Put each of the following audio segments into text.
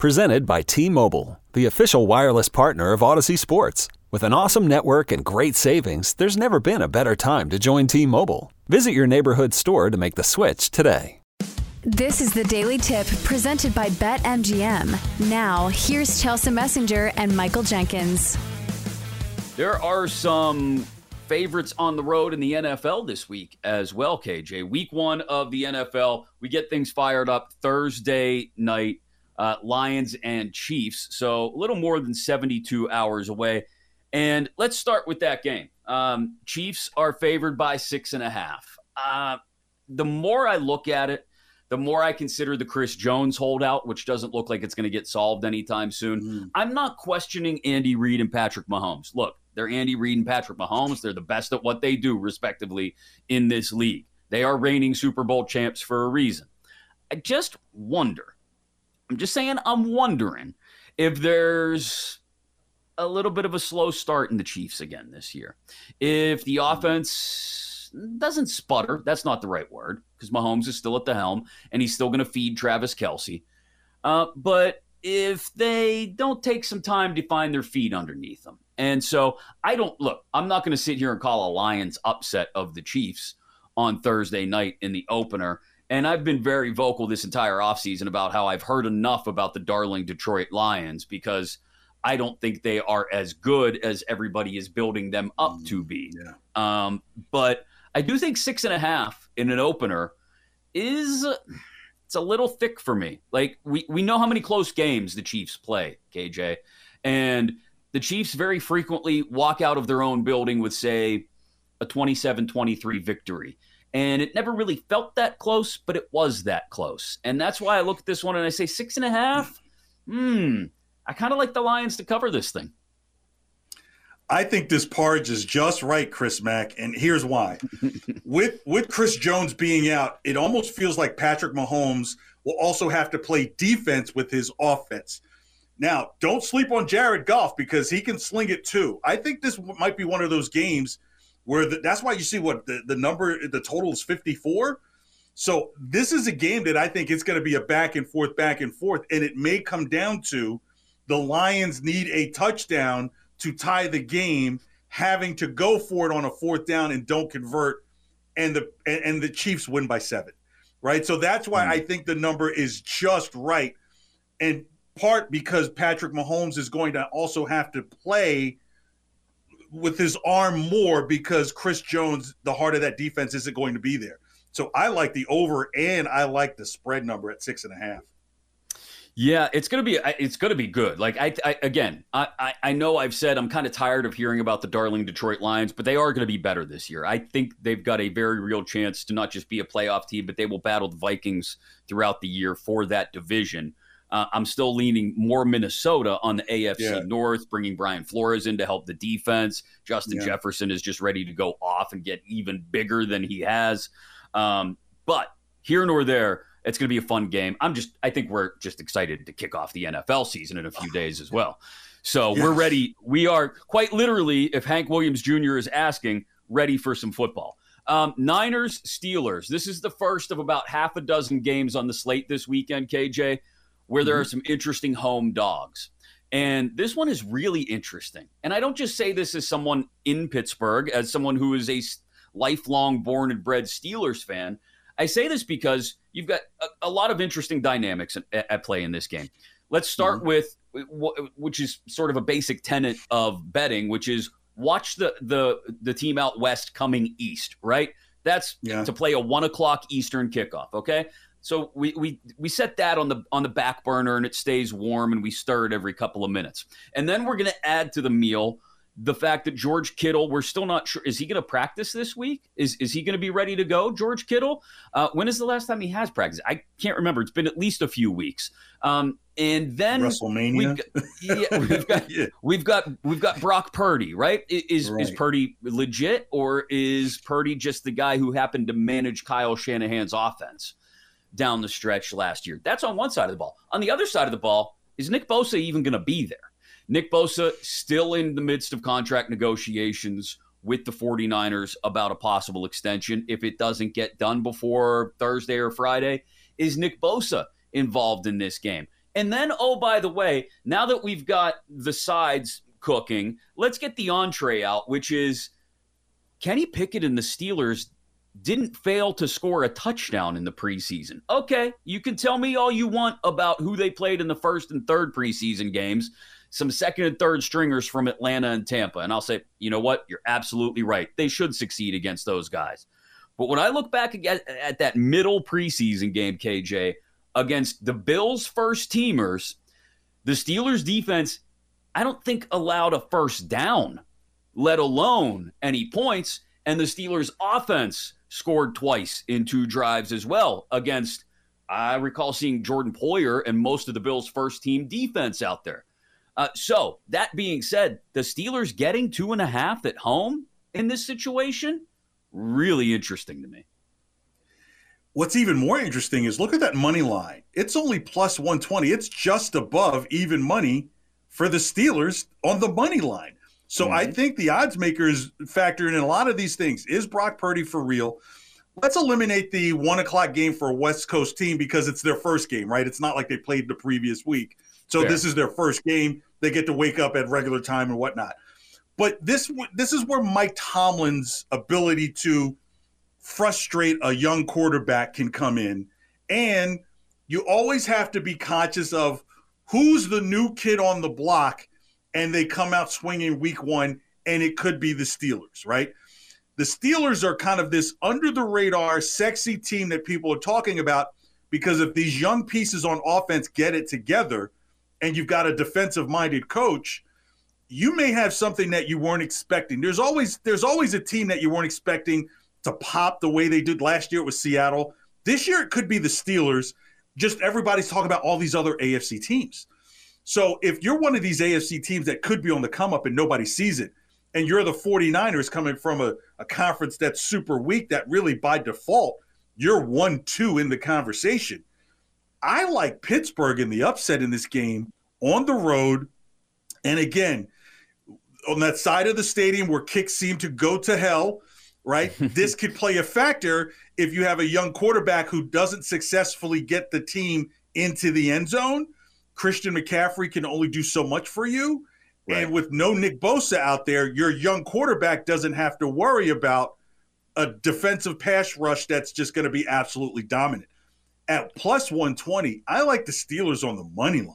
Presented by T-Mobile, the official wireless partner of Audacy Sports. With an awesome network and great savings, there's never been a better time to join T-Mobile. Visit your neighborhood store to make the switch today. This is the Daily Tip presented by BetMGM. Now, here's Chelsea Messenger and Michael Jenkins. There are some favorites on the road in the NFL this week as well, KJ. Week one of the NFL, we get things fired up Thursday night, uh, Lions and Chiefs. So a little more than 72 hours away. And let's start with that game. Um, Chiefs are favored by six and a half. Uh, the more I look at it, the more I consider the Chris Jones holdout, which doesn't look like it's going to get solved anytime soon. Mm. I'm not questioning Andy Reid and Patrick Mahomes. Look, they're Andy Reid and Patrick Mahomes. They're the best at what they do, respectively, in this league. They are reigning Super Bowl champs for a reason. I just wonder, I'm just saying, I'm wondering if there's a little bit of a slow start in the Chiefs again this year. If the offense doesn't sputter, that's not the right word because Mahomes is still at the helm and he's still going to feed Travis Kelce. Uh, but if they don't take some time to find their feet underneath them. And so I don't look, I'm not going to sit here and call a Lions upset of the Chiefs on Thursday night in the opener. And I've been very vocal this entire offseason about how I've heard enough about the darling Detroit Lions because I don't think they are as good as everybody is building them up to be. Yeah. Um, but I do think six and a half in an opener is it's a little thick for me. Like we we know how many close games the Chiefs play, KJ, and the Chiefs very frequently walk out of their own building with say a 27-23 victory. And it never really felt that close, but it was that close. And that's why I look at this one and I say six and a half. Hmm. I kind of like the Lions to cover this thing. I think this porridge is just right, Chris Mack, and here's why. with with Chris Jones being out, it almost feels like Patrick Mahomes will also have to play defense with his offense. Now, don't sleep on Jared Goff because he can sling it too. I think this might be one of those games where the, that's why you see what the, the number, the total is 54. So this is a game that I think it's going to be a back and forth, back and forth, and it may come down to the Lions need a touchdown to tie the game, having to go for it on a fourth down and don't convert, and the and, and the Chiefs win by seven, right? So that's why mm. I think the number is just right, and part because Patrick Mahomes is going to also have to play with his arm more because Chris Jones, the heart of that defense, isn't going to be there. So I like the over and I like the spread number at six and a half. Yeah, it's gonna be it's gonna be good. Like I, I again, I, I know I've said I'm kind of tired of hearing about the darling Detroit Lions, but they are to be better this year. I think they've got a very real chance to not just be a playoff team, but they will battle the Vikings throughout the year for that division. Uh, I'm still leaning more Minnesota on the AFC yeah. North, bringing Brian Flores in to help the defense. Justin yeah. Jefferson is just ready to go off and get even bigger than he has. Um, but here nor there, it's going to be a fun game. I'm just, I think we're just excited to kick off the NFL season in a few days as well. So yes. we're ready. We are quite literally, if Hank Williams Jr. is asking, ready for some football. Um, Niners, Steelers. This is the first of about half a dozen games on the slate this weekend, KJ, where there mm-hmm. are some interesting home dogs. And this one is really interesting. And I don't just say this as someone in Pittsburgh, as someone who is a lifelong born and bred Steelers fan. I say this because you've got a, a lot of interesting dynamics at, at, play in this game. Let's start mm-hmm. with which is sort of a basic tenet of betting, which is watch the the the team out west coming east, right? That's yeah. to play a one o'clock Eastern kickoff. Okay, so we we we set that on the on the back burner, and it stays warm, and we stir it every couple of minutes, and then we're going to add to the meal the fact that George Kittle, we're still not sure. Is he going to practice this week? Is is he going to be ready to go? George Kittle. Uh, when is the last time he has practiced? I can't remember. It's been at least a few weeks. Um, and then WrestleMania. We've got, yeah, we've got, yeah. we've got we've got Brock Purdy, right? Is right. is Purdy legit, or is Purdy just the guy who happened to manage Kyle Shanahan's offense down the stretch last year? That's on one side of the ball. On the other side of the ball, is Nick Bosa even going to be there? Nick Bosa still in the midst of contract negotiations with the 49ers about a possible extension. If it doesn't get done before Thursday or Friday, is Nick Bosa involved in this game? And then, oh, by the way, now that we've got the sides cooking, let's get the entree out, which is Kenny Pickett and the Steelers didn't fail to score a touchdown in the preseason. Okay, you can tell me all you want about who they played in the first and third preseason games some second and third stringers from Atlanta and Tampa. And I'll say, you know what? You're absolutely right. They should succeed against those guys. But when I look back at, at that middle preseason game, KJ, against the Bills' first teamers, the Steelers' defense, I don't think allowed a first down, let alone any points. And the Steelers' offense scored twice in two drives as well against, I recall seeing Jordan Poyer and most of the Bills' first team defense out there. Uh, so, that being said, the Steelers getting two and a half at home in this situation, really interesting to me. What's even more interesting is look at that money line. It's only plus 120. It's just above even money for the Steelers on the money line. So mm-hmm. I think the odds makers factor in a lot of these things. Is Brock Purdy for real? Let's eliminate the one o'clock game for a West Coast team because it's their first game, right? It's not like they played the previous week. So Fair. this is their first game. They get to wake up at regular time and whatnot. But this this is where Mike Tomlin's ability to frustrate a young quarterback can come in, and you always have to be conscious of who's the new kid on the block, and they come out swinging week one, and it could be the Steelers, right? The Steelers are kind of this under the radar, sexy team that people are talking about because if these young pieces on offense get it together and you've got a defensive minded coach, you may have something that you weren't expecting. There's always there's always a team that you weren't expecting to pop the way they did last year with Seattle. This year it could be the Steelers. Just everybody's talking about all these other AFC teams. So if you're one of these AFC teams that could be on the come up and nobody sees it, and you're the 49ers coming from a, a conference that's super weak, that really by default, you're one two in the conversation. I like Pittsburgh in the upset in this game on the road. And again, on that side of the stadium where kicks seem to go to hell, right? this could play a factor if you have a young quarterback who doesn't successfully get the team into the end zone. Christian McCaffrey can only do so much for you. Right. And with no Nick Bosa out there, your young quarterback doesn't have to worry about a defensive pass rush that's just going to be absolutely dominant at plus 120. I like the Steelers on the money line.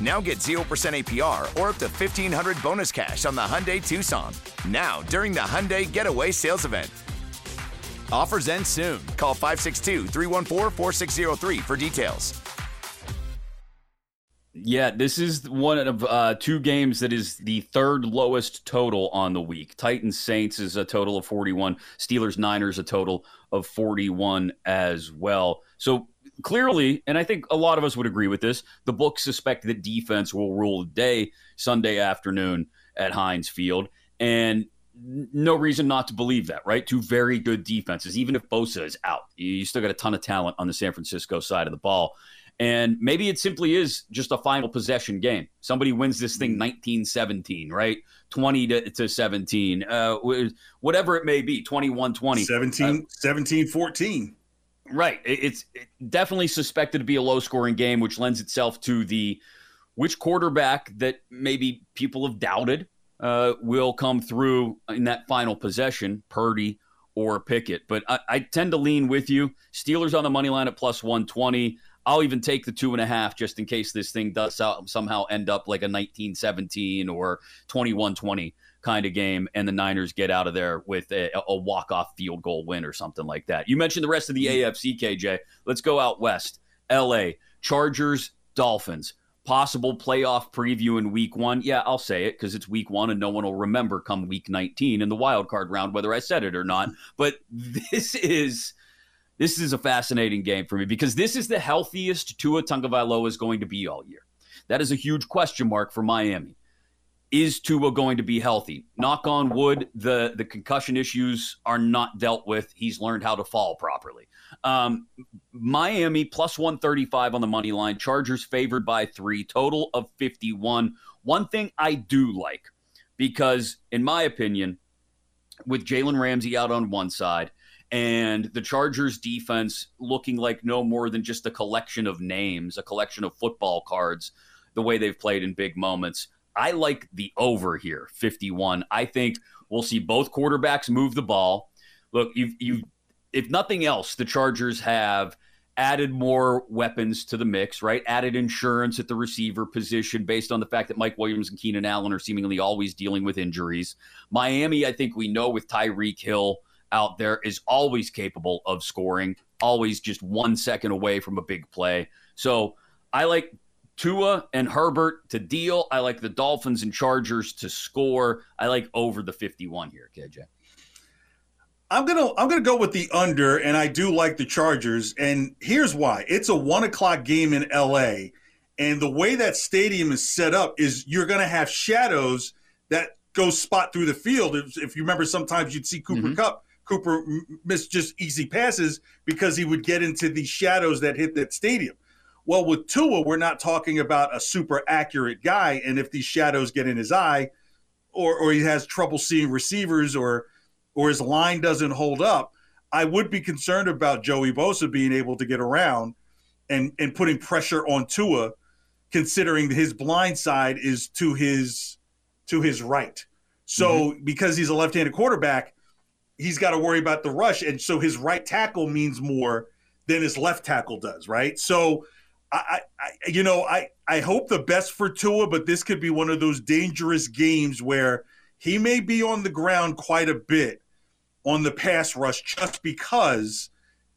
Now get 0% APR or up to 1500 bonus cash on the Hyundai Tucson. Now, during the Hyundai Getaway Sales Event. Offers end soon. Call 562 314 4603 for details. Yeah, this is one of uh, two games that is the third lowest total on the week. Titans Saints is a total of 41. Steelers Niners a total of 41 as well. So clearly, and I think a lot of us would agree with this, the books suspect that defense will rule the day Sunday afternoon at Heinz Field. And no reason not to believe that, right? Two very good defenses, even if Bosa is out. You still got a ton of talent on the San Francisco side of the ball. And maybe it simply is just a final possession game. Somebody wins this thing 19 17, right? 20 to, to 17, uh, whatever it may be, 21 20. 17, uh, 17 14. Right. It's definitely suspected to be a low scoring game, which lends itself to the which quarterback that maybe people have doubted uh, will come through in that final possession, Purdy or Pickett. But I, I, tend to lean with you. Steelers on the money line at plus 120. I'll even take the two and a half just in case this thing does somehow end up like a 1917 or 2120 kind of game and the Niners get out of there with a, a walk off field goal win or something like that. You mentioned the rest of the mm-hmm. AFC, KJ. Let's go out west. LA, Chargers, Dolphins possible playoff preview in week one. Yeah, I'll say it because it's week one and no one will remember come week 19 in the wild card round whether I said it or not. But this is this is a fascinating game for me because this is the healthiest Tua Tagovailoa is going to be all year. That is a huge question mark for Miami. Is Tua going to be healthy? Knock on wood, the the concussion issues are not dealt with. He's learned how to fall properly. Um, Miami plus 135 on the money line. Chargers favored by three, total of 51. One thing I do like, because in my opinion, with Jalen Ramsey out on one side and the Chargers defense looking like no more than just a collection of names, a collection of football cards, the way they've played in big moments. I like the over here, 51. I think we'll see both quarterbacks move the ball. Look, you've, you've if nothing else, the Chargers have added more weapons to the mix, right? Added insurance at the receiver position based on the fact that Mike Williams and Keenan Allen are seemingly always dealing with injuries. Miami, I think we know with Tyreek Hill out there, is always capable of scoring, always just one second away from a big play. So I like Tua and Herbert to deal. I like the Dolphins and Chargers to score. I like over the 51 here, KJ. I'm gonna I'm gonna go with the under, and I do like the Chargers. And here's why: it's a one o'clock game in LA, and the way that stadium is set up is you're gonna have shadows that go spot through the field. If, if you remember, sometimes you'd see Cooper mm-hmm. Kupp. Cooper miss just easy passes because he would get into the shadows that hit that stadium. Well, with Tua, we're not talking about a super accurate guy, and if these shadows get in his eye, or or he has trouble seeing receivers, or or his line doesn't hold up, I would be concerned about Joey Bosa being able to get around and and putting pressure on Tua, considering his blind side is to his to his right. So mm-hmm. because he's a left-handed quarterback, he's got to worry about the rush, and so his right tackle means more than his left tackle does, right? So. I, I, you know, I, I hope the best for Tua, but this could be one of those dangerous games where he may be on the ground quite a bit, on the pass rush just because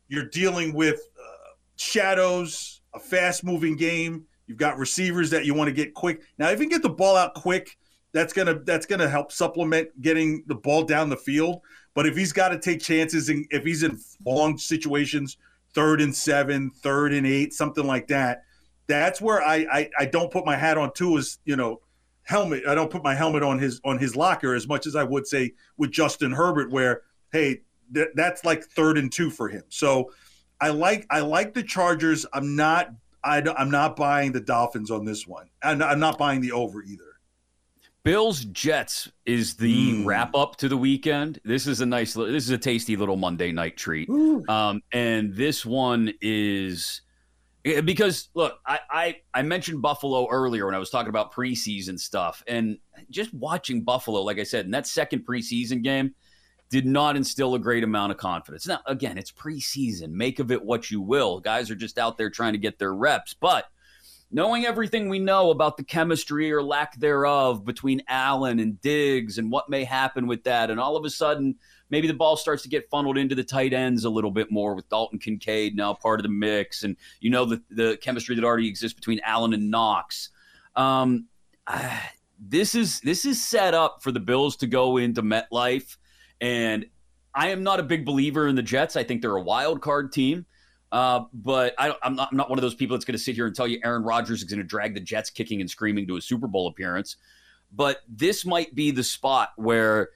you're dealing with uh, shadows, a fast moving game. You've got receivers that you want to get quick. Now, if you can get the ball out quick, that's gonna that's gonna help supplement getting the ball down the field. But if he's got to take chances and if he's in long situations, third and seven, third and eight, something like that, that's where I I, I don't put my hat on Tua. Is you know helmet. I don't put my helmet on his on his locker as much as I would say with Justin Herbert, where hey, th- that's like third and two for him. So I like I like the Chargers. I'm not I, am not buying the Dolphins on this one. I'm not buying the over either. Bills Jets is the mm. wrap up to the weekend. This is a nice, this is a tasty little Monday night treat. Um, and this one is eh, because look, I, I I mentioned Buffalo earlier when I was talking about preseason stuff, and just watching Buffalo, like I said, in that second preseason game, did not instill a great amount of confidence. Now, again, it's preseason. Make of it what you will. Guys are just out there trying to get their reps. But knowing everything we know about the chemistry or lack thereof between Allen and Diggs and what may happen with that, and all of a sudden, maybe the ball starts to get funneled into the tight ends a little bit more with Dalton Kincaid now part of the mix, and you know the the chemistry that already exists between Allen and Knox. Um, this is this is set up for the Bills to go into MetLife and I am not a big believer in the Jets. I think they're a wild card team. Uh, but I, am not, I'm not one of those people that's going to sit here and tell you Aaron Rodgers is going to drag the Jets kicking and screaming to a Super Bowl appearance. But this might be the spot where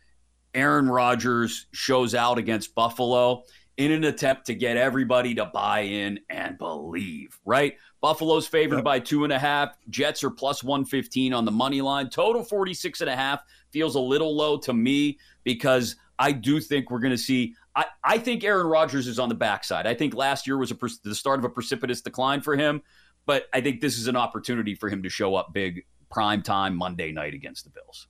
Aaron Rodgers shows out against Buffalo in an attempt to get everybody to buy in and believe, right? Buffalo's favored yep. by two and a half. Jets are plus 115 on the money line. Total 46 and a half feels a little low to me because I do think we're going to see. I, I think Aaron Rodgers is on the backside. I think last year was a, the start of a precipitous decline for him, but I think this is an opportunity for him to show up big prime time Monday night against the Bills.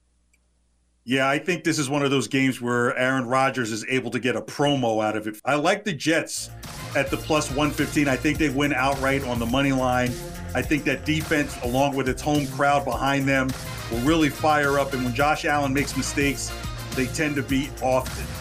Yeah, I think this is one of those games where Aaron Rodgers is able to get a promo out of it. I like the Jets at the plus 115. I think they win outright on the money line. I think that defense, along with its home crowd behind them, will really fire up. And when Josh Allen makes mistakes, they tend to be often.